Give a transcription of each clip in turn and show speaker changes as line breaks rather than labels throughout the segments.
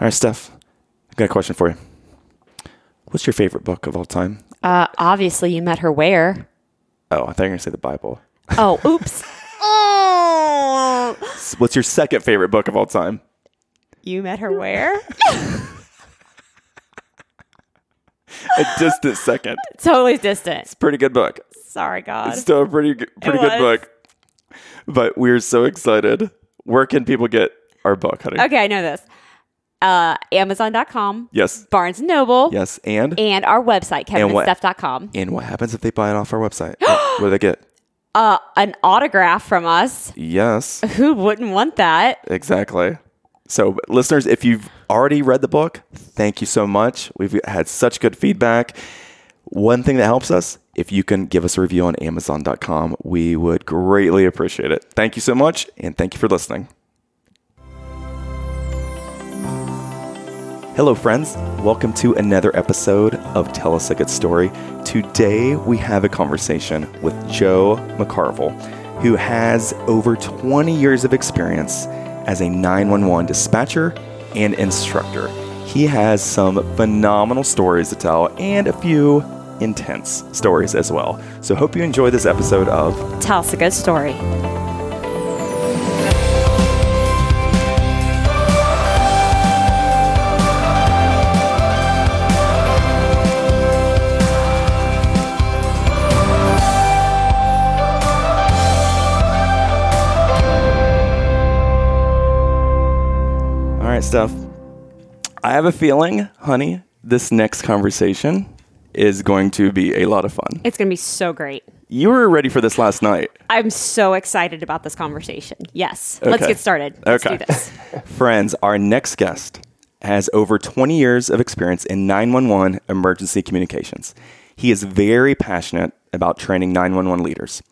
All right, Steph, I got a question for you. What's your favorite book of all time?
Uh, obviously, you met her where?
Oh, I thought you were going to say the Bible.
Oh, oops. oh,
What's your second favorite book of all time?
you met her where?
A distant second.
totally distant.
It's pretty good book.
Sorry, God.
It's still a pretty pretty good book. But we're so excited. Where can people get our book, honey?
Okay, I know this. Uh, Amazon.com,
Yes.
Barnes and Noble,
Yes. And
and our website, kevinandsteph.com.
and what happens if they buy it off our website? what do they get?
Uh, an autograph from us.
Yes.
Who wouldn't want that?
Exactly. So, listeners, if you've already read the book, thank you so much. We've had such good feedback. One thing that helps us, if you can give us a review on Amazon.com, we would greatly appreciate it. Thank you so much, and thank you for listening. Hello, friends. Welcome to another episode of Tell Us a Good Story. Today, we have a conversation with Joe McCarville, who has over 20 years of experience as a 911 dispatcher and instructor. He has some phenomenal stories to tell and a few intense stories as well. So, hope you enjoy this episode of
Tell us a good story.
Steph. I have a feeling, honey, this next conversation is going to be a lot of fun.
It's going to be so great.
You were ready for this last night.
I'm so excited about this conversation. Yes. Let's get started. Let's
Okay.
do this.
Friends, our next guest has over 20 years of experience in 911 emergency communications. He is very passionate about training 911 leaders.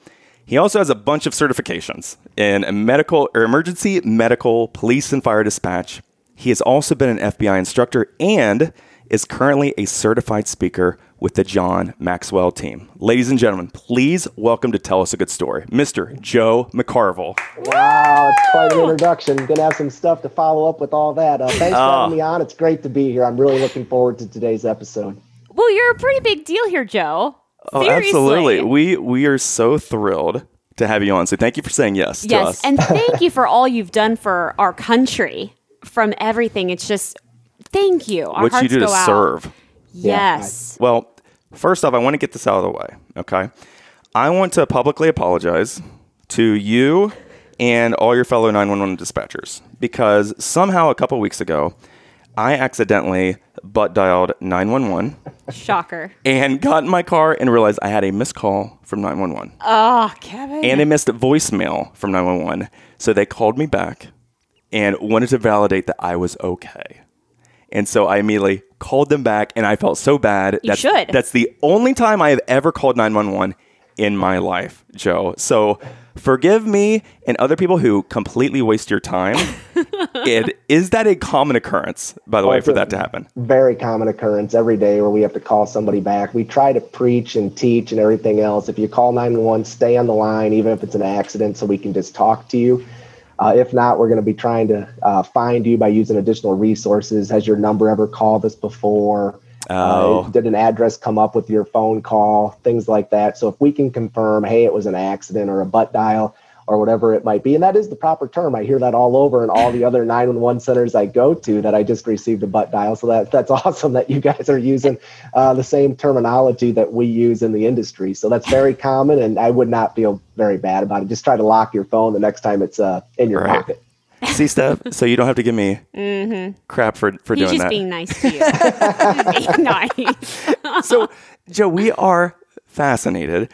He also has a bunch of certifications in a medical or emergency medical, police and fire dispatch. He has also been an FBI instructor and is currently a certified speaker with the John Maxwell team. Ladies and gentlemen, please welcome to Tell Us a Good Story, Mr. Joe McCarville.
Wow, it's quite an introduction. Gonna have some stuff to follow up with all that. Uh, thanks for
Oh.
having me on. It's great to be here. I'm really looking forward to today's episode.
Well, you're a pretty big deal here, Joe.
Oh,
Seriously.
absolutely. We we are so thrilled to have you on. So thank you for saying yes, to
Yes,
us.
and thank you for all you've done for our country. From everything, it's just thank you. Our
what you
hearts
do to
go out.
serve.
Yes.
Well, first off, I want to get this out of the way. Okay, I want to publicly apologize to you and all your fellow 911 dispatchers because somehow a couple weeks ago, I accidentally butt dialed 911
Shocker.
and got in my car and realized I had a missed call from 911.
Oh, ah, Kevin.
and a missed voicemail from 911. So they called me back and wanted to validate that I was okay. And so I immediately called them back and I felt so bad.
You
that's,
should.
That's the only time I have ever called 911 in my life, Joe. So forgive me and other people who completely waste your time. and is that a common occurrence, by the oh,
way,
for that to happen?
Very common occurrence every day where we have to call somebody back. We try to preach and teach and everything else. If you call 911, stay on the line, even if it's an accident, so we can just talk to you. Uh, if not, we're going to be trying to uh, find you by using additional resources. Has your number ever called us before?
Oh.
Uh, did an address come up with your phone call? Things like that. So if we can confirm, hey, it was an accident or a butt dial or whatever it might be, and that is the proper term. I hear that all over in all the other 911 centers I go to that I just received a butt dial. So that that's awesome that you guys are using uh, the same terminology that we use in the industry. So that's very common, and I would not feel very bad about it. Just try to lock your phone the next time it's uh, in your
Right.
pocket.
See, Steph, so you don't have to give me crap for, for
Mm-hmm. He's
doing
just
that.
being nice to you. Being nice.
so, Joe, we are fascinated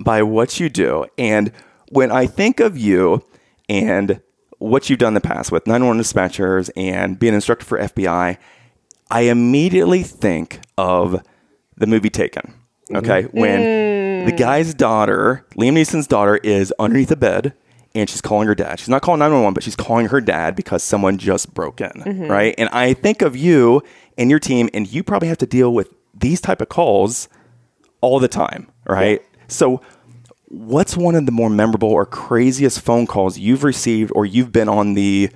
by what you do. And when I think of you and what you've done in the past with 911 dispatchers and being an instructor for FBI, I immediately think of the movie Taken. Mm-hmm. Okay. When the mm. guy's daughter, Liam Neeson's daughter, is underneath the bed and she's calling her dad. She's not calling 911, but she's calling her dad because someone just broke in. Mm-hmm. Right. And I think of you and your team, and you probably have to deal with these type of calls all the time. Right. So, what's one of the more memorable or craziest phone calls you've received or you've been on the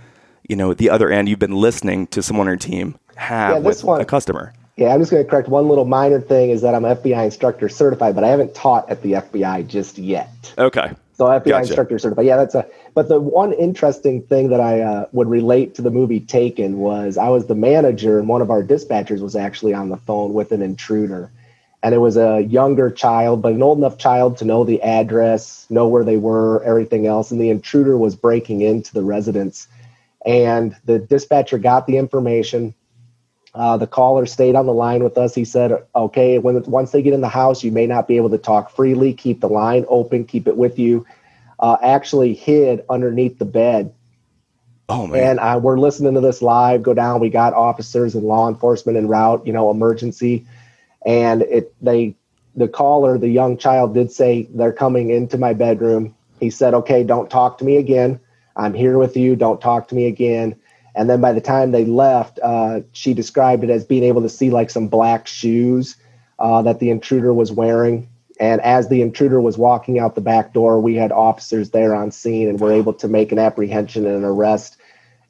you know, the other end, you've been listening to someone on your team have
Yeah, this
with
one-
a customer.
Yeah, I'm just going to correct one little minor thing is that I'm FBI instructor certified, but I haven't taught at the FBI just yet.
Okay.
So FBI
Gotcha.
instructor certified. Yeah, that's a. But the one interesting thing that I uh, would relate to the movie Taken was I was the manager, and one of our dispatchers was actually on the phone with an intruder, and it was a younger child, but an old enough child to know the address, know where they were, everything else, and the intruder was breaking into the residence, and the dispatcher got the information. Uh, the caller stayed on the line with us. He said, "Okay, when once they get in the house, you may not be able to talk freely. Keep the line open. Keep it with you." Uh, actually, hid underneath the bed,
Oh man.
and uh, we're listening to this live. Go down. We got officers and law enforcement en route. You know, emergency, and it they the caller, the young child, did say they're coming into my bedroom. He said, "Okay, don't talk to me again. I'm here with you. Don't talk to me again." And then by the time they left, uh, she described it as being able to see like some black shoes uh, that the intruder was wearing. And as the intruder was walking out the back door, we had officers there on scene and were able to make an apprehension and an arrest.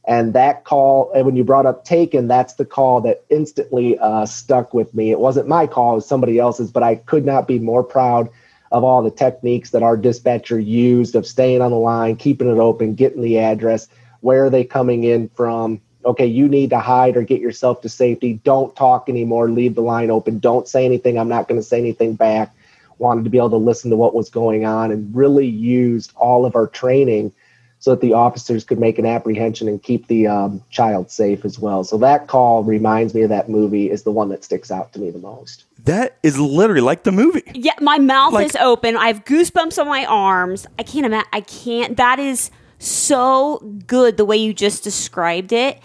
And that call, and when you brought up taken, that's the call that instantly uh, stuck with me. It wasn't my call, it was somebody else's, but I could not be more proud of all the techniques that our dispatcher used of staying on the line, keeping it open, getting the address. Where are they coming in from? Okay, you need to hide or get yourself to safety. Don't talk anymore. Leave the line open. Don't say anything. I'm not going to say anything back. Wanted to be able to listen to what was going on and really used all of our training so that the officers could make an apprehension and keep the um, child safe as well. So that call reminds me of that movie is the one that sticks out to me the most.
that is literally like the movie.
Yeah, my mouth
Like-
is open. I have goosebumps on my arms. I can't imagine. I can't. That is so good the way you just described it.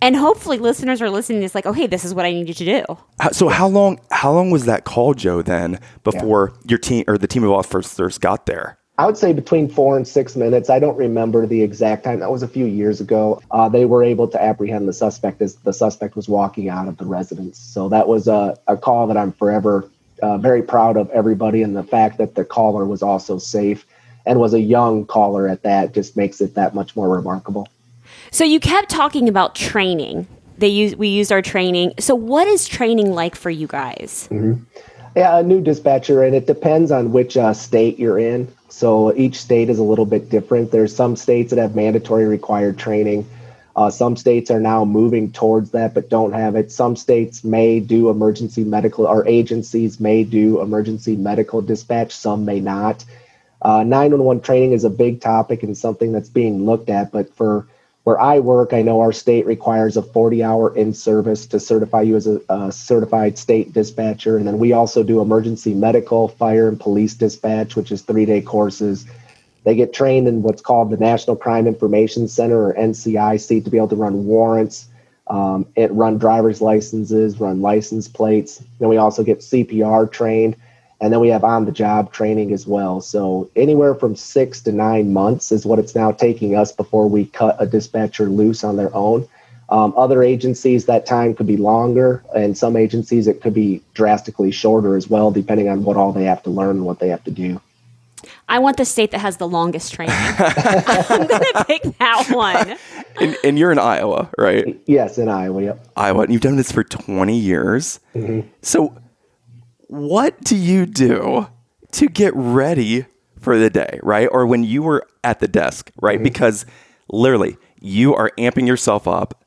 And hopefully, listeners are listening. It's like, okay, this is what I needed to do.
So how long how long was that call, Joe, then before your team or the team of officers got there?
I would say between four and six minutes. I don't remember the exact time. That was a few years ago. Uh, they were able to apprehend the suspect as the suspect was walking out of the residence. So that was a, a call that I'm forever uh, very proud of everybody, and the fact that the caller was also safe and was a young caller at that just makes it that much more remarkable.
So you kept talking about training. They use we used our training. So what is training like for you guys?
Yeah, a new dispatcher, and it depends on which uh, state you're in. So each state is a little bit different. There's some states that have mandatory required training. Uh, some states are now moving towards that, but don't have it. Some states may do emergency medical, or agencies may do emergency medical dispatch. Some may not. Uh, 911 training is a big topic and something that's being looked at, but for where I work, I know our state requires a 40 hour in service to certify you as a, a certified state dispatcher. And then we also do emergency medical, fire, and police dispatch, which is three day courses. They get trained in what's called the National Crime Information Center or NCIC to be able to run warrants, um, it run driver's licenses, run license plates. Then we also get CPR trained, and then we have on the job training as well. So anywhere from six to nine months is what it's now taking us before we cut a dispatcher loose on their own. Um, other agencies, that time could be longer, and some agencies, it could be drastically shorter as well, depending on what all they have to learn and what they have to do.
I want the state that has the longest training. I'm gonna pick that one.
And, and you're in Iowa, right?
Yes, in Iowa. Yep.
Iowa. And you've done this for 20 years.
Mm-hmm.
So, what do you do to get ready for the day, right? Or when you were at the desk, right?
Mm-hmm.
Because literally, you are amping yourself up,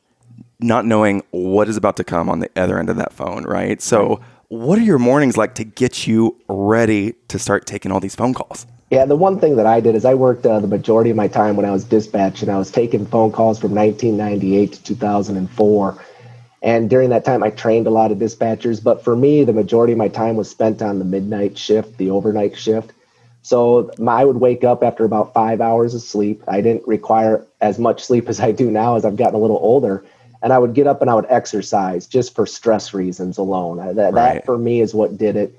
not knowing what is about to come on the other end of that phone, right? So, what are your mornings like to get you ready to start taking all these phone calls?
Yeah, the one thing that I did is I worked uh, the majority of my time when I was dispatch, and I was taking phone calls from 1998 to 2004. And during that time, I trained a lot of dispatchers. But for me, the majority of my time was spent on the midnight shift, the overnight shift. So I would wake up after about five hours of sleep. I didn't require as much sleep as I do now as I've gotten a little older. And I would get up and I would exercise just for stress reasons alone. That,
Right.
that for me is what did it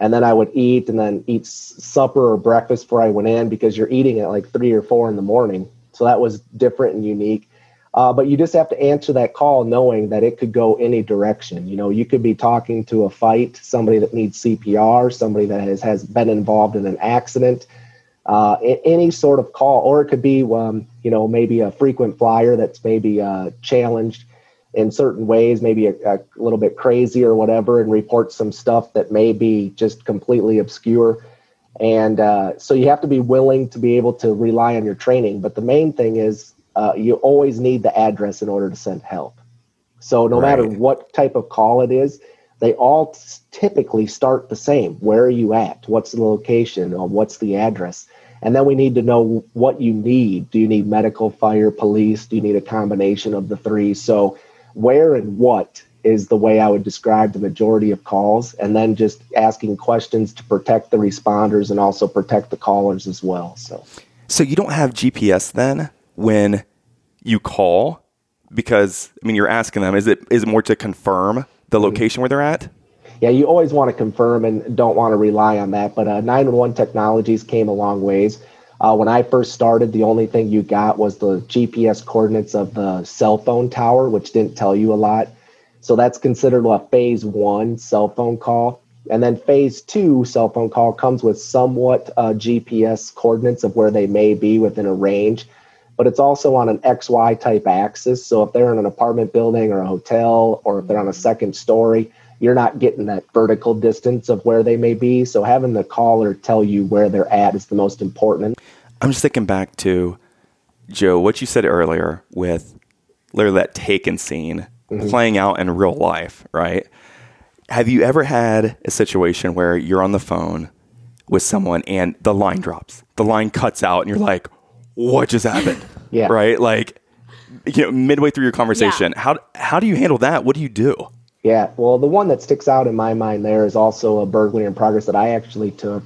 and then I would eat and then eat supper or breakfast before I went in because you're eating at like three or four in the morning. So that was different and unique. Uh, but you just have to answer that call knowing that it could go any direction. You know, you could be talking to a fight, somebody that needs CPR, somebody that has, has been involved in an accident. uh, any sort of call, or it could be, um, you know, maybe a frequent flyer that's maybe uh, challenged in certain ways, maybe a, a little bit crazy or whatever, and report some stuff that may be just completely obscure. And uh, so you have to be willing to be able to rely on your training. But the main thing is uh, you always need the address in order to send help. So no matter what type of call it is, they all t- typically start the same. Where are you at? What's the location? Or what's the address? And then we need to know what you need. Do you need medical, fire, police? Do you need a combination of the three? So where and what is the way I would describe the majority of calls, and then just asking questions to protect the responders and also protect the callers as well. So
So you don't have GPS then when you call because I mean you're asking them is it is it more to confirm the location where they're at?
yeah, you always want to confirm and don't want to rely on that. But uh, 911 technologies came a long ways. Uh, when I first started, the only thing you got was the GPS coordinates of the cell phone tower, which didn't tell you a lot. So that's considered a phase one cell phone call. And then phase two cell phone call comes with somewhat uh, GPS coordinates of where they may be within a range, but it's also on an XY type axis. So if they're in an apartment building or a hotel, or if they're on a mm-hmm. second story, you're not getting that vertical distance of where they may be. So having the caller tell you where they're at is the most important.
I'm just thinking back to Joe, what you said earlier with literally that taken scene mm-hmm. playing out in real life, right? Have you ever had a situation where you're on the phone with someone and the line drops, the line cuts out, and you're like, "What just happened?"
Yeah.
right. Like, you know, midway through your conversation, how how do you handle that? What do you do?
Yeah, well, the one that sticks out in my mind there is also a burglary in progress that I actually took.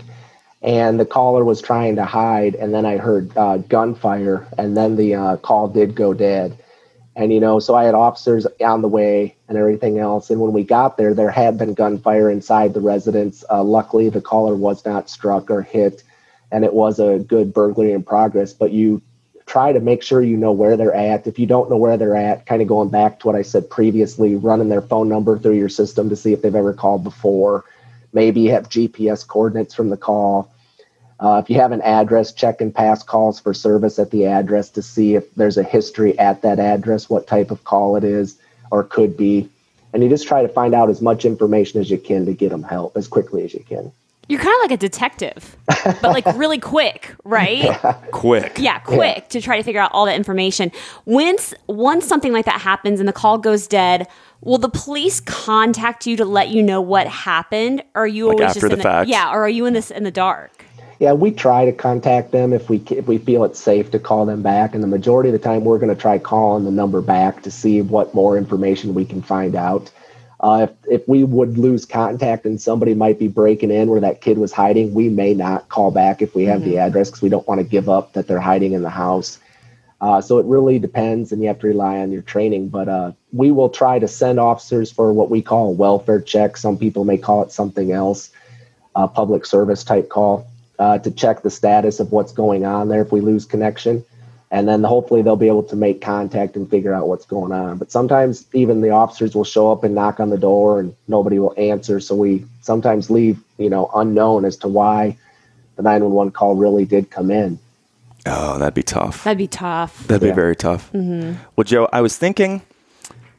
And the caller was trying to hide, and then I heard uh, gunfire, and then the uh, call did go dead. And, you know, so I had officers on the way and everything else. And when we got there, there had been gunfire inside the residence. Uh, luckily, the caller was not struck or hit, and it was a good burglary in progress. But you try to make sure you know where they're at. If you don't know where they're at, kind of going back to what I said previously, running their phone number through your system to see if they've ever called before. Maybe have GPS coordinates from the call. Uh, if you have an address, check and pass calls for service at the address to see if there's a history at that address, what type of call it is or could be. And you just try to find out as much information as you can to get them help as quickly as you can.
You're kind of like a detective, but like really quick, right?
Quick.
Yeah, quick to try to figure out all that information. Once once something like that happens and the call goes dead, will the police contact you to let you know what happened? Or are you
Like
always
after
just
the
in
fact?
yeah, or are you in this in the dark?
Yeah, we try to contact them if we if we feel it's safe to call them back, and the majority of the time we're going to try calling the number back to see what more information we can find out. Uh, if if we would lose contact and somebody might be breaking in where that kid was hiding, we may not call back if we have the address because we don't want to give up that they're hiding in the house. Uh, so it really depends, and you have to rely on your training. But uh, we will try to send officers for what we call a welfare check. Some people may call it something else, a public service type call, uh, to check the status of what's going on there if we lose connection. And then hopefully they'll be able to make contact and figure out what's going on. But sometimes even the officers will show up and knock on the door and nobody will answer. So we sometimes leave, you know, unknown as to why the 911 call really did come in.
Oh, that'd be tough.
That'd be tough.
That'd be very tough. Mm-hmm. Well, Joe, I was thinking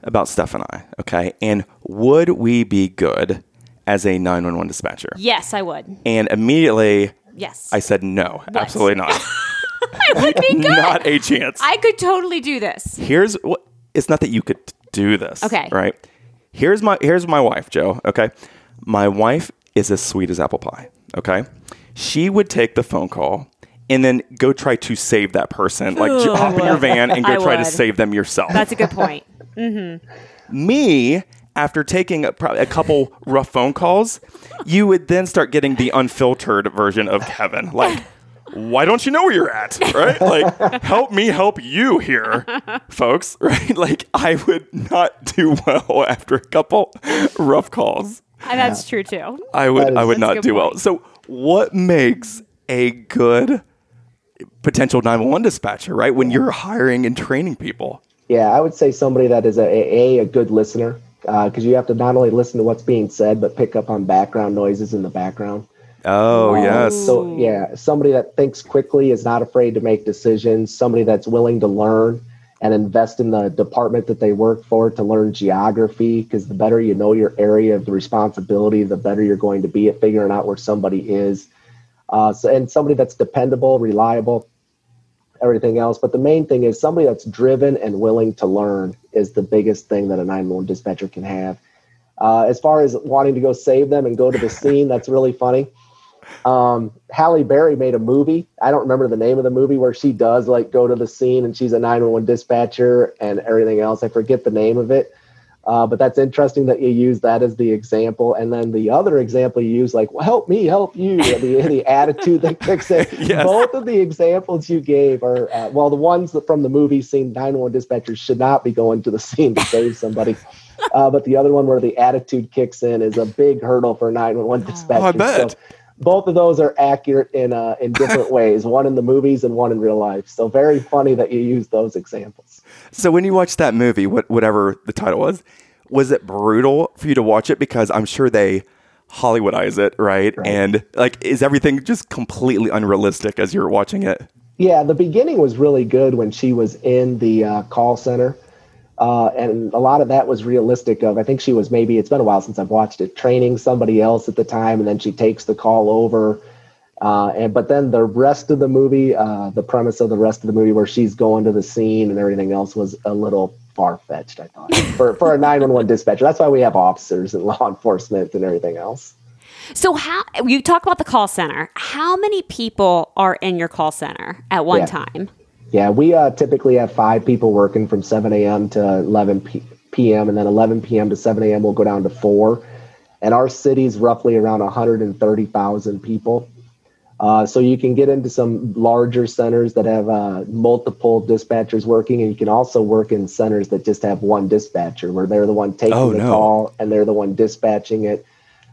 about Steph and I, okay? And would we be good as a 911 dispatcher?
yes, I would.
And immediately
Yes.
I said, no, absolutely not.
I would be good.
not a chance.
I could totally do this.
Here's what it's not that you could do this.
Okay.
Right? Here's my here's my wife, Joe. Okay. My wife is as sweet as apple pie. Okay. She would take the phone call and then go try to save that person. Like j- hop in your van and go
I
try to save them yourself.
That's a good point. Mm-hmm.
me after taking a, a couple rough phone calls you would then start getting the unfiltered version of kevin like why don't you know where you're at right like help me help you here folks right like i would not do well after a couple rough calls
And that's true too.
i would
That is-
i would
That's a
not
good
do well
point.
so what makes a good potential 911 dispatcher right when you're hiring and training people
Yeah, I would say somebody that is a a, a good listener uh, because you have to not only listen to what's being said but pick up on background noises in the background.
Oh, yes.
So yeah, somebody that thinks quickly is not afraid to make decisions. Somebody that's willing to learn and invest in the department that they work for to learn geography. Because the better you know your area of the responsibility, the better you're going to be at figuring out where somebody is. Uh, so, and somebody that's dependable, reliable, everything else. But the main thing is somebody that's driven and willing to learn is the biggest thing that a 911 dispatcher can have. Uh, as far as wanting to go save them and go to the scene, that's really funny. Um, Halle Berry made a movie. I don't remember the name of the movie where she does like go to the scene and she's a 911 dispatcher and everything else. I forget the name of it. Uh, but that's interesting that you use that as the example. And then the other example you use, like, well, help me, help you, the, the attitude that kicks in.
Yes.
Both of the examples you gave are, uh, well, the ones that from the movie scene, 911 dispatchers should not be going to the scene to save somebody. Uh, but the other one where the attitude kicks in is a big hurdle for 911 dispatchers.
Oh, I bet.
So both of those are accurate in uh, in different ways. One in the movies and one in real life. So very funny that you use those examples.
So when you watched that movie, what, whatever the title was, was it brutal for you to watch it? Because I'm sure they Hollywoodize it, right?
Right.
And like, is everything just completely unrealistic as you're watching it?
Yeah, the beginning was really good when she was in the uh, call center. Uh, and a lot of that was realistic of i think she was maybe it's been a while since i've watched it training somebody else at the time and then she takes the call over uh, and but then the rest of the movie uh, the premise of the rest of the movie where she's going to the scene and everything else was a little far-fetched i thought for, for a 911 dispatcher that's why we have officers and law enforcement and everything else
So how you talk about the call center? How many people are in your call center at one
Yeah.
time?
Yeah, we uh, typically have five people working from 7 a.m. to 11 p- p.m. and then 11 p.m. to 7 a.m. we'll go down to four. And our city's roughly around 130,000 people. Uh, so you can get into some larger centers that have uh, multiple dispatchers working, and you can also work in centers that just have one dispatcher, where they're the one taking
Oh,
the
no.
call and they're the one dispatching it.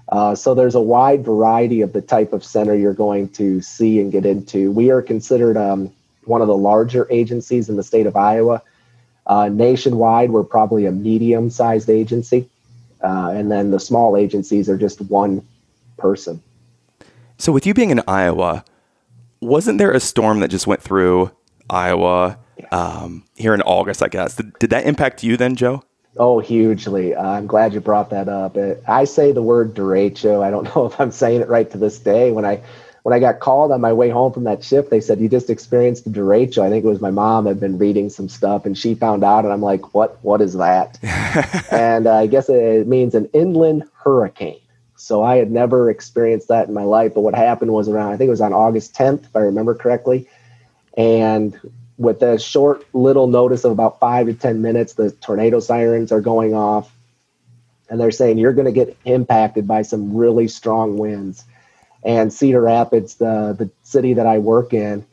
Uh, so there's a wide variety of the type of center you're going to see and get into. We are considered um, one of the larger agencies in the state of Iowa. Uh, nationwide, we're probably a medium-sized agency, uh, and then the small agencies are just one person.
So with you being in Iowa, wasn't there a storm that just went through Iowa um, here in August? I guess did, did that impact you then, Joe?
Oh, hugely. Uh, I'm glad you brought that up. It, I say the word derecho. I don't know if I'm saying it right to this day. When I when I got called on my way home from that shift, they said you just experienced a derecho. I think it was my mom had been reading some stuff and she found out, and I'm like, what? What is that? and uh, I guess it means an inland hurricane. So I had never experienced that in my life. But what happened was around, I think it was on August 10th, if I remember correctly. And with a short little notice of about five to 10 minutes, the tornado sirens are going off. And they're saying you're going to get impacted by some really strong winds. And Cedar Rapids, the, the city that I work in,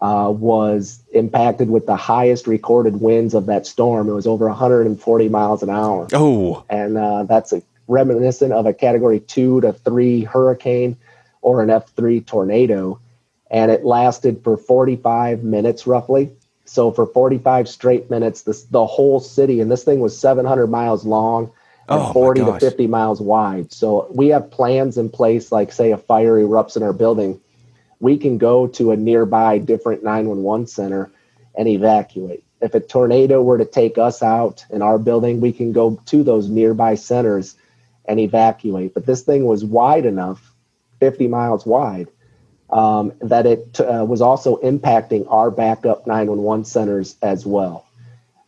uh, was impacted with the highest recorded winds of that storm. It was over 140 miles an hour
Oh,
and uh, that's a reminiscent of a category two to three hurricane or an F3 tornado. And it lasted for 45 minutes roughly. So for 45 straight minutes, this, the whole city, and this thing was 700 miles long
Oh,
40 to 50 miles wide. So we have plans in place, like say a fire erupts in our building, we can go to a nearby different 911 center and evacuate. If a tornado were to take us out in our building, we can go to those nearby centers and evacuate. But this thing was wide enough, 50 miles wide, um, that it uh, was also impacting our backup 911 centers as well.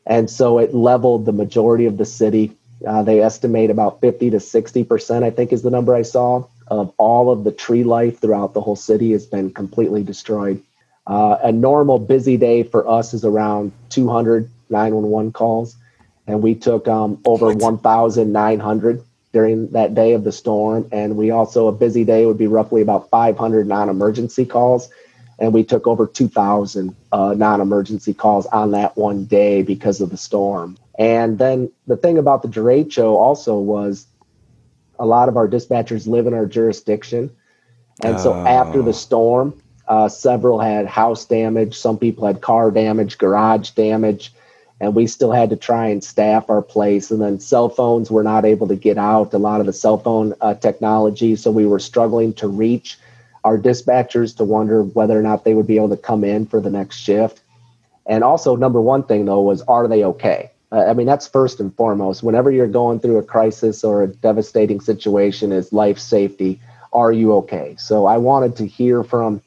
And so it leveled the majority of the city. Uh, they estimate about 50 to 60%, I think is the number I saw, of all of the tree life throughout the whole city has been completely destroyed. Uh, a normal busy day for us is around 200 911 calls, and we took um, over 1,900 during that day of the storm. And we also, a busy day would be roughly about 500 non emergency calls. And we took over 2,000 uh, non emergency calls on that one day because of the storm. And then the thing about the derecho also was a lot of our dispatchers live in our jurisdiction. And so after the storm, uh, several had house damage, some people had car damage, garage damage. and we still had to try and staff our place. And then cell phones were not able to get out, a lot of the cell phone uh, technology. So we were struggling to reach our dispatchers to wonder whether or not they would be able to come in for the next shift. And also, number one thing though was, are they okay? I mean, that's first and foremost. Whenever you're going through a crisis or a devastating situation, is life safety. Are you okay? So I wanted to hear from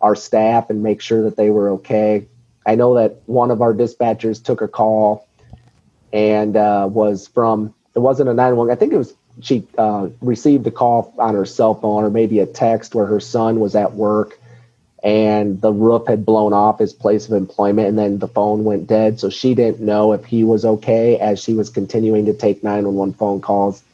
our staff and make sure that they were okay. I know that one of our dispatchers took a call and uh, was from it wasn't a 911. I think it was she uh, received a call on her cell phone or maybe a text where her son was at work and the roof had blown off his place of employment and then the phone went dead. So she didn't know if he was okay as she was continuing to take 911 phone calls.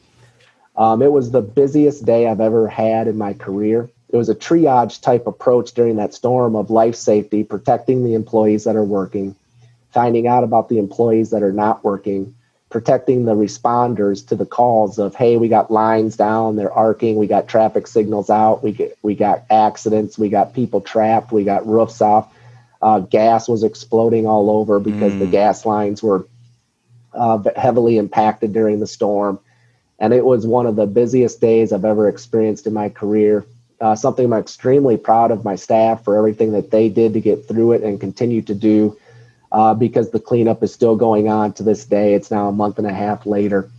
Um, it was the busiest day i've ever had in my career. It was a triage type approach during that storm of life safety, protecting the employees that are working, finding out about the employees that are not working, protecting the responders to the calls of, hey, we got lines down, they're arcing, we got traffic signals out, we get we got accidents, we got people trapped, we got roofs off. Uh, gas was exploding all over because mm. the gas lines were uh, heavily impacted during the storm. And it was one of the busiest days I've ever experienced in my career uh, something I'm extremely proud of my staff for everything that they did to get through it and continue to do uh, because the cleanup is still going on to this day. It's now a month and a half later.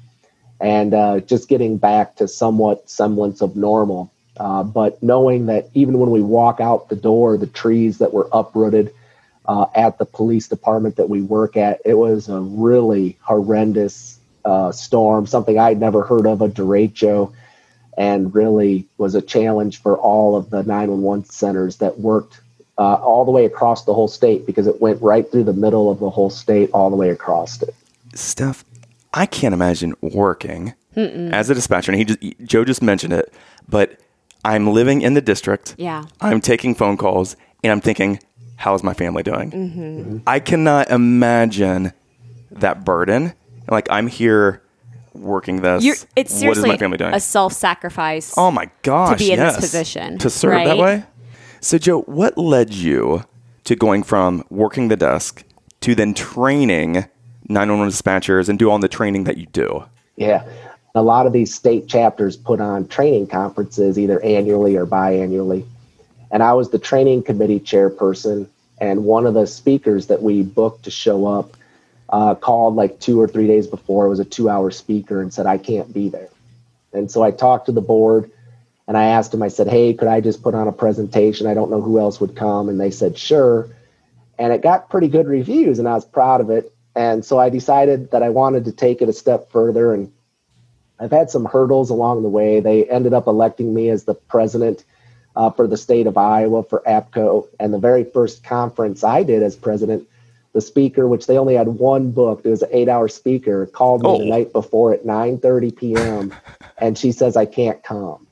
And uh, just getting back to somewhat semblance of normal. Uh, but knowing that even when we walk out the door, the trees that were uprooted uh, at the police department that we work at, it was a really horrendous uh, storm, something I'd never heard of, a derecho and really was a challenge for all of the 911 centers that worked uh, all the way across the whole state because it went right through the middle of the whole state all the way across it.
Steph, I can't imagine working Mm-mm. as a dispatcher. And he just, Joe just mentioned it, but I'm living in the district.
Yeah.
I'm taking phone calls and I'm thinking, how is my family doing? Mm-hmm. Mm-hmm. I cannot imagine that burden. Like I'm here working this. You're,
it's seriously what is my family doing? a self-sacrifice.
Oh my gosh!
To be in
yes.
this position,
to serve right? that way. So, Joe, what led you to going from working the desk to then training 911 dispatchers and do all the training that you do?
Yeah. A lot of these state chapters put on training conferences either annually or biannually. And I was the training committee chairperson. And one of the speakers that we booked to show up uh, called like two or three days before. It was a two hour speaker and said, I can't be there. And so I talked to the board and I asked him, I said, Hey, could I just put on a presentation? I don't know who else would come. And they said, Sure. And it got pretty good reviews and I was proud of it. And so I decided that I wanted to take it a step further. And I've had some hurdles along the way. They ended up electing me as the president uh, for the state of Iowa for APCO. And the very first conference I did as president the speaker, which they only had one book, it was an eight hour speaker, called me oh. the night before at 9 30 p.m. and she says, I can't come.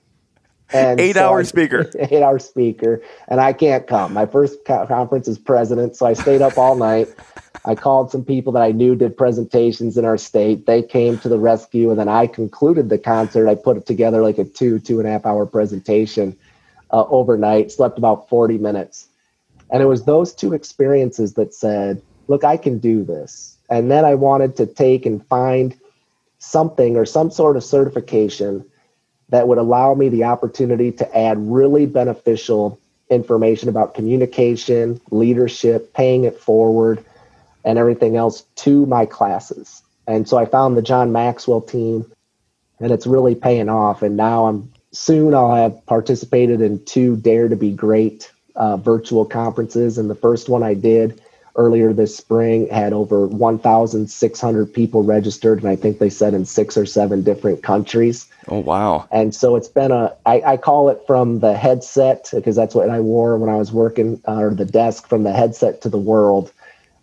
And eight so hour I, speaker.
Eight hour speaker. And I can't come. My first co- conference is president. So I stayed up all night. I called some people that I knew did presentations in our state. They came to the rescue. And then I concluded the concert. I put it together like a two, two and a half hour presentation uh, overnight, slept about 40 minutes. And it was those two experiences that said, look, I can do this. And then I wanted to take and find something or some sort of certification that would allow me the opportunity to add really beneficial information about communication, leadership, paying it forward, and everything else to my classes. And so I found the John Maxwell team, and it's really paying off. And now I'm soon I'll have participated in two Dare to Be Great uh, virtual conferences. And the first one I did earlier this spring had over 1,600 people registered, and I think they said in six or seven different countries.
Oh wow!
And so it's been a I, I call it from the headset because that's what I wore when I was working uh, or the desk from the headset to the world.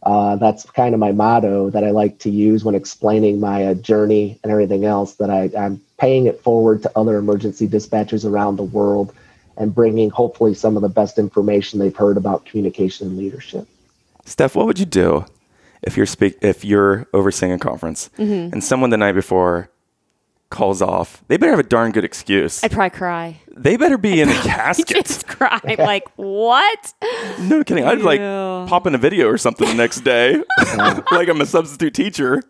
Uh, that's kind of my motto that I like to use when explaining my uh, journey and everything else. That I, I'm paying it forward to other emergency dispatchers around the world and bringing hopefully some of the best information they've heard about communication and leadership.
Steph, what would you do if you're speak if you're overseeing a conference mm-hmm. and someone the night before calls off, they better have a darn good excuse.
I'd probably cry.
They better be in a casket.
Just cry. Like, what?
No kidding. I'd like
Ew.
pop in a video or something the next day, like I'm a substitute teacher.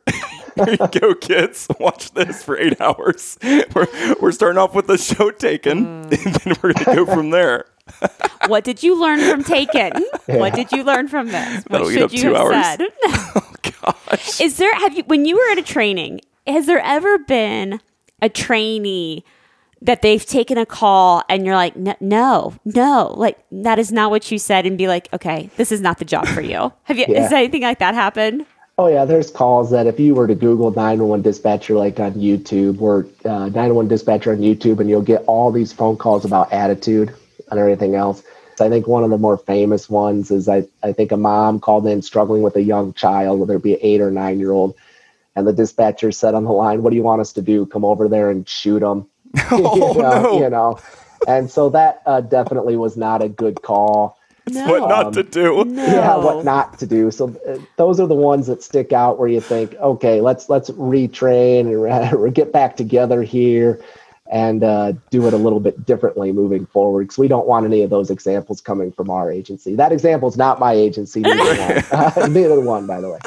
Here you go, kids. Watch this for eight hours. We're, we're starting off with the show taken,
Mm.
and then we're going to go from there.
What did you learn from Taken? What did you learn from this? What
That'll
should you
two
have
hours.
said?
Oh, gosh.
Is there have you when you were at a training, has there ever been a trainee that they've taken a call and you're like, "N- no, no, like that is not what you said, and be like, okay, this is not the job for you. Have you?
Yeah.
Has anything like that happened?
Oh yeah, there's calls that if you were to Google 911 dispatcher like on YouTube or uh, 911 dispatcher on YouTube, and you'll get all these phone calls about attitude and everything else. I think one of the more famous ones is I, I think a mom called in struggling with a young child, whether it be an eight or nine year old, and the dispatcher said on the line, "What do you want us to do? Come over there and shoot them?"
Oh,
you know,
no.
you know. And so that uh, definitely was not a good call. No.
what not to do.
No.
Yeah, what not to do. So uh, those are the ones that stick out where you think, okay, let's let's retrain and re- get back together here and uh, do it a little bit differently moving forward because we don't want any of those examples coming from our agency. That example is not my agency, neither one. neither one, by the way.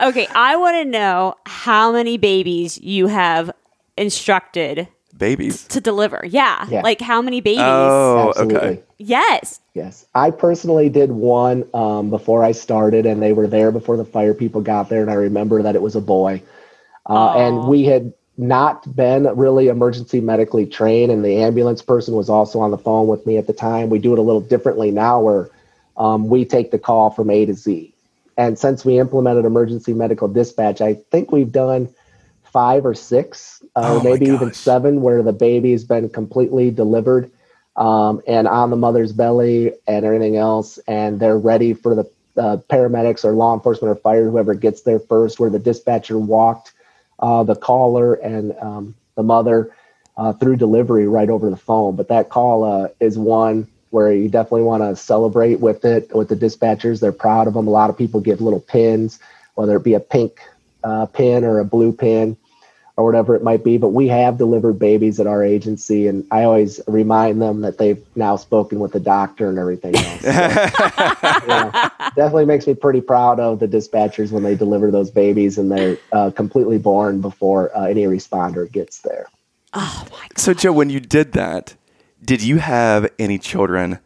Okay, I want to know how many babies you have instructed
Babies.
to deliver. Yeah,
Yeah.
like how many babies?
Oh,
Absolutely.
okay.
Yes.
Yes, I personally did one um, before I started, and they were there before the fire people got there, and I remember that it was a boy, uh, and we had not been really emergency medically trained, and the ambulance person was also on the phone with me at the time. We do it a little differently now, where um, we take the call from A to Z, and since we implemented emergency medical dispatch, I think we've done five or six, uh,
Oh
or maybe even seven, where the baby has been completely delivered um, and on the mother's belly and everything else, and they're ready for the uh, paramedics or law enforcement or fire, whoever gets there first, where the dispatcher walked uh, the caller and um, the mother uh, through delivery right over the phone. But that call uh, is one where you definitely want to celebrate with it with the dispatchers. They're proud of them. A lot of people give little pins, whether it be a pink uh, pin or a blue pin or whatever it might be. But we have delivered babies at our agency, and I always remind them that they've now spoken with the doctor and everything else. So, yeah, definitely makes me pretty proud of the dispatchers when they deliver those babies and they're uh, completely born before uh, any responder gets there.
Oh my god.
So, Joe, when you did that, did you have any children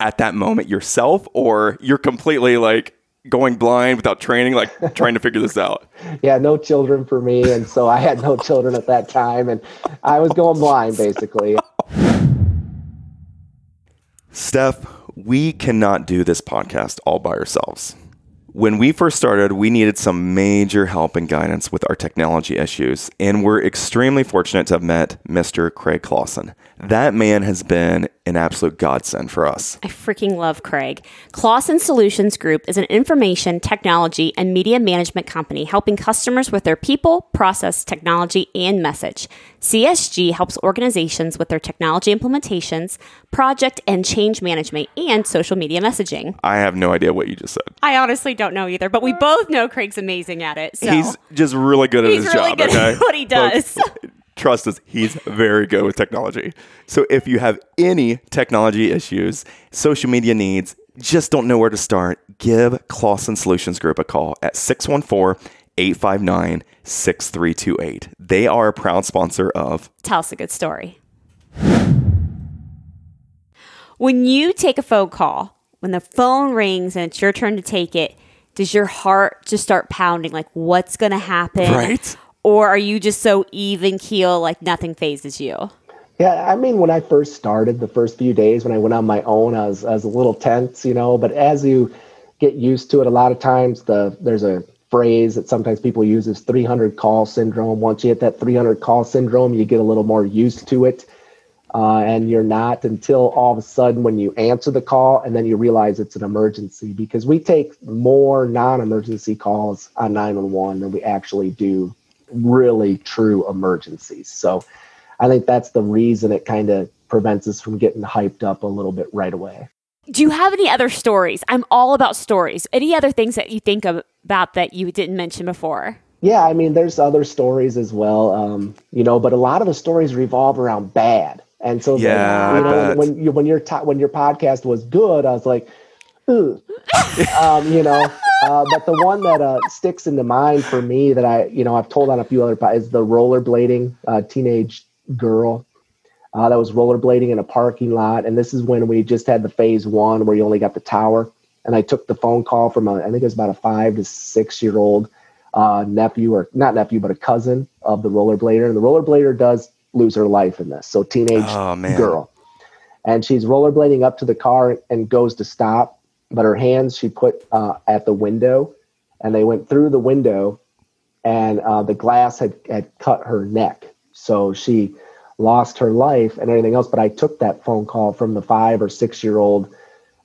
at that moment yourself, or you're completely like going blind without training, like trying to figure this out?
Yeah, no children for me, and so I had no children at that time, and I was going blind basically.
Steph, we cannot do this podcast all by ourselves. When we first started, we needed some major help and guidance with our technology issues, and we're extremely fortunate to have met Mr. Craig Clausen. That man has been an absolute godsend for us.
I freaking love Craig. Clausen Solutions Group is an information, technology, and media management company helping customers with their people, process, technology, and message. CSG helps organizations with their technology implementations, project and change management, and social media messaging.
I have no idea what you just said.
I honestly don't know either, but we both know Craig's amazing at it. So
He's just really good at
He's
his
really
job.
good
okay,
at what he does.
Folks, trust us, he's very good with technology. So if you have any technology issues, social media needs, just don't know where to start, give Clausen Solutions Group a call at 614 859 6328. They are a proud sponsor of
tell us a good story. When you take a phone call, when the phone rings and it's your turn to take it, does your heart just start pounding like what's going to happen?
Right.
Or are you just so even keel like nothing fazes you?
Yeah, I mean, when I first started, the first few days when I went on my own, I was, I was a little tense, you know. But as you get used to it, a lot of times the there's a phrase that sometimes people use is 300 call syndrome. Once you hit that 300 call syndrome, you get a little more used to it, uh, and you're not until all of a sudden when you answer the call and then you realize it's an emergency. Because we take more non-emergency calls on 911 than we actually do really true emergencies. So. I think that's the reason it kind of prevents us from getting hyped up a little bit right away.
Do you have any other stories? I'm all about stories. Any other things that you think of, about that you didn't mention before?
Yeah, I mean, there's other stories as well, um, you know, but a lot of the stories revolve around bad. And so,
Yeah,
then, you
I
know,
bet.
when you when your to- when your podcast was good, I was like, Um, you know. Uh, but the one that uh, sticks into mind for me that I, you know, I've told on a few other is the rollerblading uh, teenage girl uh, that was rollerblading in a parking lot, and this is when we just had the phase one where you only got the tower. And I took the phone call from a, I think it was about a five to six year old uh, nephew or not nephew, but a cousin of the rollerblader. And the rollerblader does lose her life in this. So teenage
Oh,
girl. And she's rollerblading up to the car and goes to stop, but her hands she put uh, at the window, and they went through the window, and uh, the glass had, had cut her neck. So she lost her life and everything else. But I took that phone call from the five or six year old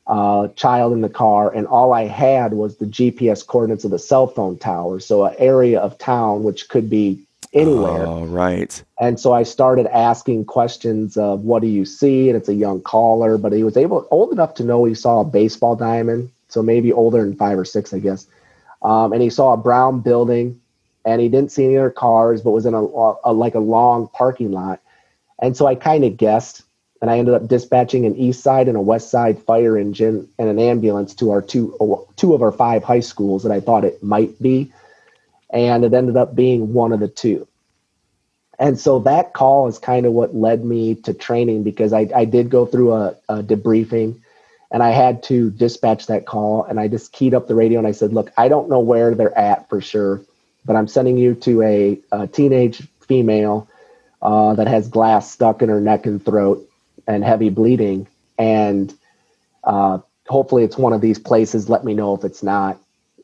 uh, child in the car, and all I had was the GPS coordinates of the cell phone tower. So an area of town which could be anywhere.
Oh, right.
And so I started asking questions of what do you see? And it's a young caller, but he was able old enough to know he saw a baseball diamond. So maybe older than five or six, I guess. Um, and he saw a brown building and he didn't see any other cars, but was in a, a like a long parking lot. And so I kind of guessed, and I ended up dispatching an east side and a west side fire engine and an ambulance to our two two of our five high schools that I thought it might be, and it ended up being one of the two. And so that call is kind of what led me to training because I, I did go through a, a debriefing and I had to dispatch that call and I just keyed up the radio and I said, look, I don't know where they're at for sure, but I'm sending you to a, a teenage female uh, that has glass stuck in her neck and throat and heavy bleeding. And uh, hopefully it's one of these places. Let me know if it's not.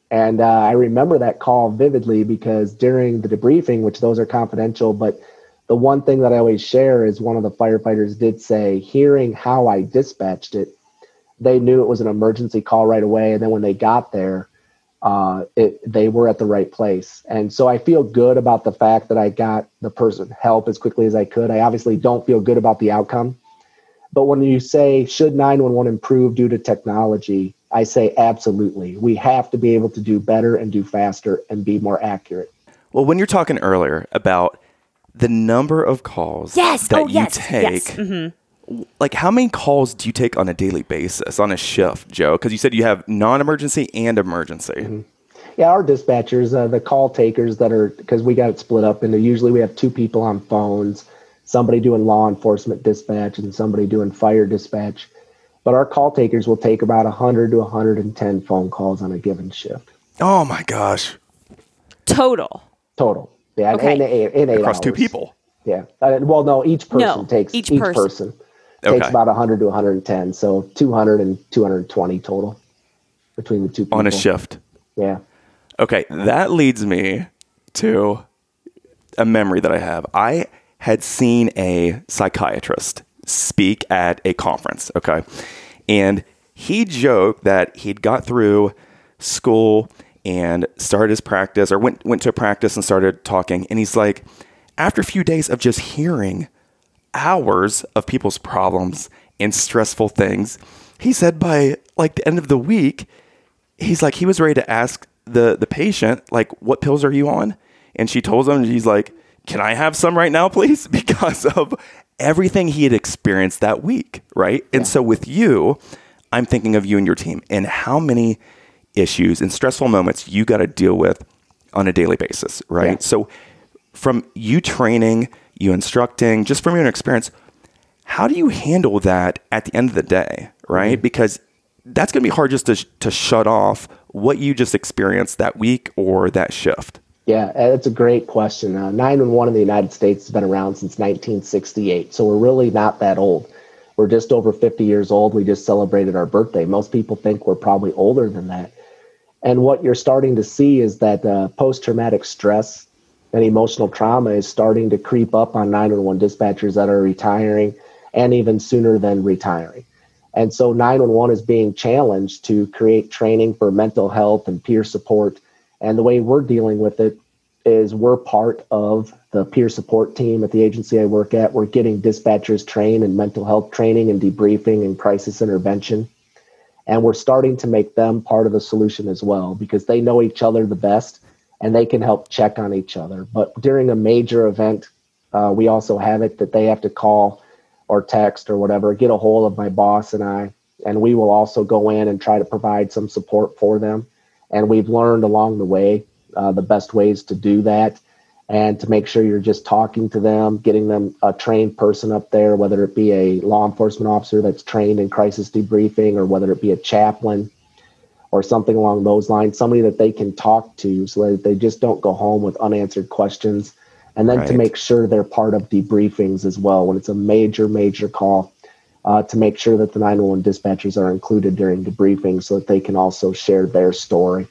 And uh, I remember that call vividly because during the debriefing, which those are confidential, but the one thing that I always share is one of the firefighters did say, hearing how I dispatched it, they knew it was an emergency call right away. And then when they got there, uh, it, they were at the right place. And so I feel good about the fact that I got the person help as quickly as I could. I obviously don't feel good about the outcome. But when you say, should 911 improve due to technology? I say, absolutely. We have to be able to do better and do faster and be more accurate.
Well, when you're talking earlier about the number of calls
Yes.
that
oh,
you
yes.
take,
Yes. Mhm.
like how many calls do you take on a daily basis on a shift, Joe? Because you said you have non-emergency and emergency.
Mm-hmm. Yeah, our dispatchers, uh, the call takers that are, because we got it split up into usually we have two people on phones, somebody doing law enforcement dispatch and somebody doing fire dispatch. But our call takers will take about 100 to 110 phone calls on a given shift
Oh my gosh,
Total.
total. Yeah,
Okay.
in, eight, in eight
across two people.
Yeah. Uh, well, no, each person
No,
takes
each
each,
person.
person, takes
Okay.
about 100 to 110. So 200 and 220 total between the two people.
on a shift.
Yeah.
Okay, that leads me to a memory that I have. I had seen a psychiatrist speak at a conference, okay? And he joked that he'd got through school and started his practice or went went to practice and started talking and he's like after a few days of just hearing hours of people's problems and stressful things, he said by like the end of the week, he's like he was ready to ask the the patient like what pills are you on and she told him and he's like can i have some right now please because of everything he had experienced that week right and so with you i'm thinking of you and your team and how many issues and stressful moments you got to deal with on a daily basis right
Yeah.
so from you training you instructing just from your experience how do you handle that at the end of the day, right? Mm-hmm. Because that's going to be hard just to, to shut off what you just experienced that week or that shift.
Yeah, that's a great question. Uh, 911 in the United States has been around since 1968, so we're really not that old. We're just over 50 years old. We just celebrated our birthday. Most people think we're probably older than that. And what you're starting to see is that uh, post traumatic stress and emotional trauma is starting to creep up on 911 dispatchers that are retiring and even sooner than retiring. And so 911 is being challenged to create training for mental health and peer support. And the way we're dealing with it is we're part of the peer support team at the agency I work at. We're getting dispatchers trained in mental health training and debriefing and crisis intervention. And we're starting to make them part of the solution as well because they know each other the best and they can help check on each other. But during a major event, uh, we also have it that they have to call or text or whatever, get a hold of my boss and I, and we will also go in and try to provide some support for them. And we've learned along the way uh, the best ways to do that and to make sure you're just talking to them, getting them a trained person up there, whether it be a law enforcement officer that's trained in crisis debriefing or whether it be a chaplain or something along those lines, somebody that they can talk to so that they just don't go home with unanswered questions. And then
Right.
to make sure they're part of debriefings as well when it's a major, major call. Uh, to make sure that the 911 dispatchers are included during debriefing so that they can also share their story.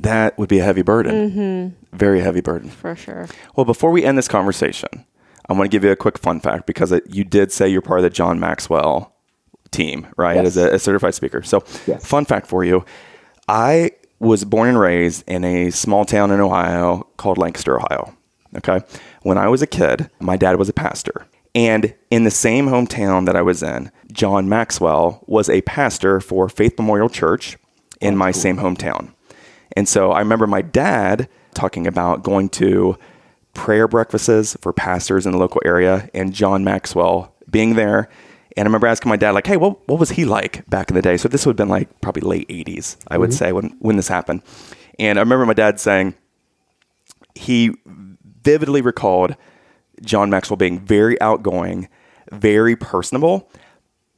That would be a heavy burden. Mm-hmm. Very heavy burden.
For sure.
Well, before we end this conversation, I want to give you a quick fun fact because it, you did say you're part of the John Maxwell team, right?
Yes.
As a, a certified speaker. So,
Yes.
fun fact for you I was born and raised in a small town in Ohio called Lancaster, Ohio. Okay. When I was a kid, my dad was a pastor. And in the same hometown that I was in, John Maxwell was a pastor for Faith Memorial Church in my same hometown. And so I remember my dad talking about going to prayer breakfasts for pastors in the local area and John Maxwell being there. And I remember asking my dad, like, hey, what, what was he like back in the day? So this would have been like probably late 80s, I would mm-hmm. say, when, when this happened. And I remember my dad saying he vividly recalled John Maxwell being very outgoing, very personable,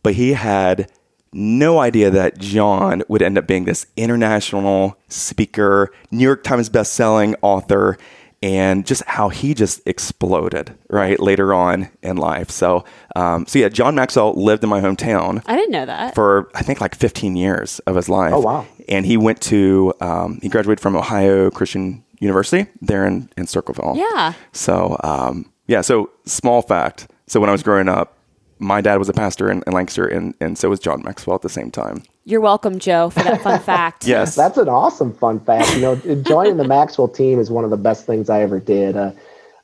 but he had no idea that John would end up being this international speaker, New York Times best-selling author, and just how he just exploded right later on in life. So, um, so yeah, John Maxwell lived in my hometown
I didn't know that.
for I think like 15 years of his life.
Oh, wow.
And he went to um, he graduated from Ohio Christian University there in in Circleville.
Yeah.
So um, yeah, so small fact. So when I was growing up, my dad was a pastor in, in Lancaster, and and so was John Maxwell at the same time.
You're welcome, Joe, for that fun fact.
Yes.
That's an awesome fun fact. You know, joining the Maxwell team is one of the best things I ever did. Uh,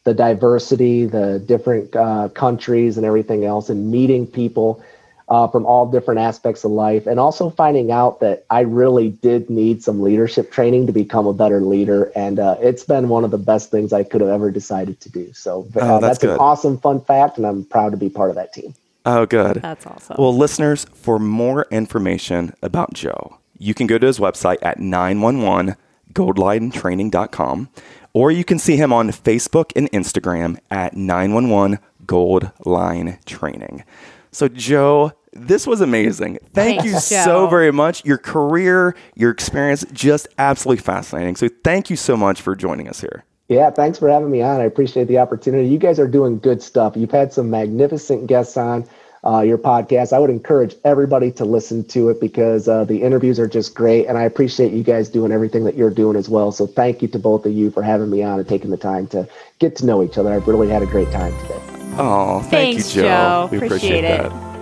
the diversity, the different uh, countries, and everything else, and meeting people uh, from all different aspects of life, and also finding out that I really did need some leadership training to become a better leader. And uh, it's been one of the best things I could have ever decided to do. So uh,
Oh, that's
that's, an awesome fun fact, and I'm proud to be part of that team.
Oh, good.
That's awesome.
Well, listeners, for more information about Joe, you can go to his website at 911goldlinetraining.com or you can see him on Facebook and Instagram at 911 Gold Line Training. So, Joe, this was amazing. Thank you
Thanks,
so very much. Your career, your experience, just absolutely fascinating. So, thank you so much for joining us here.
Yeah, thanks for having me on. I appreciate the opportunity. You guys are doing good stuff. You've had some magnificent guests on uh, your podcast. I would encourage everybody to listen to it because uh, the interviews are just great. And I appreciate you guys doing everything that you're doing as well. So thank you to both of you for having me on and taking the time to get to know each other. I've really had a great time today.
Oh, thank
Thanks,
you, Joe.
Joe.
We
Appreciate
appreciate
it.
that.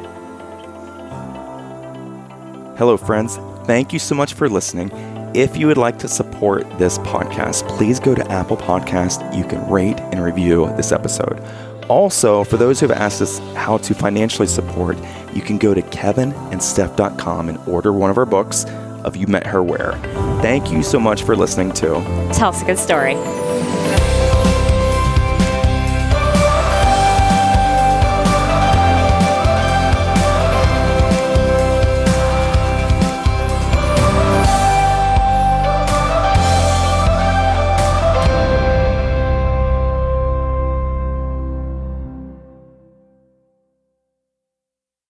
Hello, friends. Thank you so much for listening. If you would like to support this podcast, please go to Apple Podcast. You can rate and review this episode. Also, for those who have asked us how to financially support, you can go to kevinandsteph.com and order one of our books of You Met Her Where. Thank you so much for listening to
Tell us a good story.